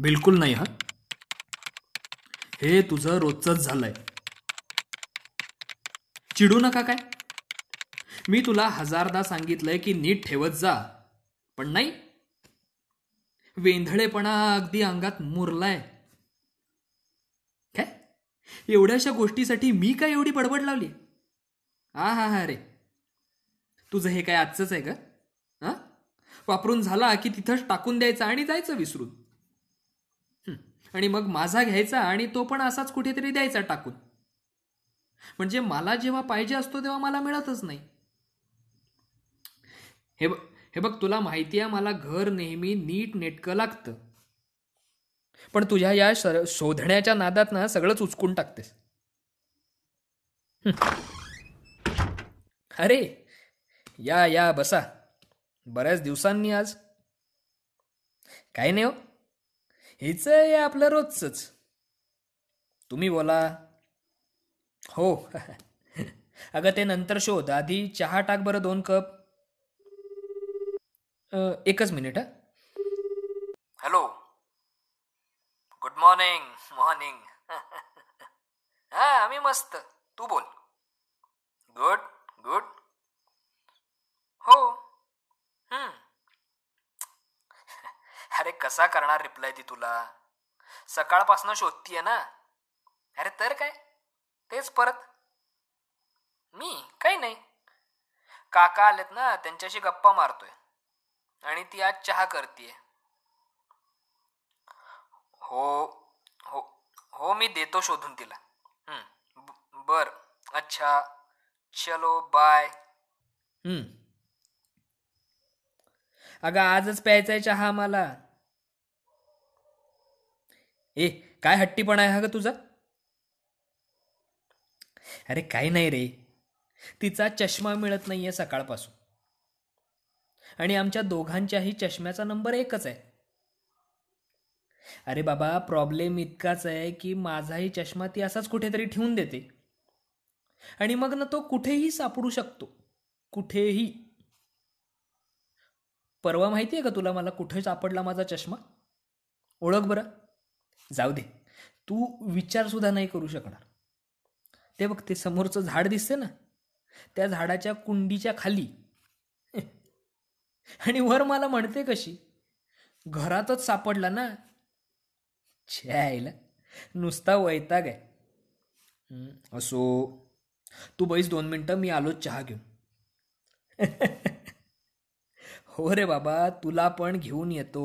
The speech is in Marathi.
बिलकुल नाही हा. हे तुझं रोजच झालंय. चिडू नका काय? मी तुला हजारदा सांगितलंय की नीट ठेवत जा पण नाही. वेंधळेपणा अगदी अंगात मुरलाय. काय? एवढ्याशा गोष्टीसाठी मी काय एवढी बडबड लावली? हा हा हा रे तुझं हे काय आजचंच आहे का हा वापरून झाला की तिथंच टाकून द्यायचं आणि जायचं विसरून. आणि मग माझा घ्यायचा आणि तो पण असाच कुठेतरी द्यायचा टाकून. म्हणजे मला जेव्हा पाहिजे असतो तेव्हा मला मिळतच नाही. हे ब हे बघ तुला माहिती आहे मला घर नेहमी नीट नेटकं लागतं. पण तुझ्या या शर- शोधण्याच्या नादात ना सगळंच उचकून टाकतेस. अरे या या बसा. बऱ्याच दिवसांनी आज. काही नाही हो? हेच आहे आपलं रोजच तुम्ही बोला. हो. अगं ते नंतर शोध. आधी चहा टाक बरं दोन कप. एकच minute hello. Good morning morning. हा आम्ही मस्त. तू बोल. गुड गुड हो हम्म. अरे कसा करणार रिप्लाय ती तुला? सकाळपासून शोधतीये ना? अरे तर काय? तेच परत. मी? काही नाही. काका आलेत ना त्यांच्याशी गप्पा मारतोय. आणि ती आज चहा करतीये. हो हो हो मी देतो शोधून तिला. बर. अच्छा. चलो बाय अगं आजच प्यायचा आहे चहा मला. ए काय हट्टीपणा आहे हा ग तुझा? अरे काय नाही रे. तिचा चष्मा मिळत नाहीये सकाळपासून. आणि आमच्या दोघांच्याही चष्म्याचा नंबर एकच आहे. अरे बाबा प्रॉब्लेम इतकाच आहे की माझाही चष्मा ती असाच कुठेतरी ठेवून देते. आणि मग ना तो कुठेही सापडू शकतो. कुठेही. परवा माहिती आहे का तुला मला कुठे सापडला माझा चष्मा? ओळख बरं. जाऊ दे. तू विचारसुद्धा नाही करू शकणार. ते बघ ते समोरचं झाड दिसते ना त्या झाडाच्या कुंडीच्या खाली. आणि वर मला म्हणते कशी घरातच सापडला ना. छे आईला नुसता वैताग आहे. असो. तू बैस दोन मिनटं मी आलोच चहा घेऊन. हो रे बाबा तुला पण घेऊन येतो.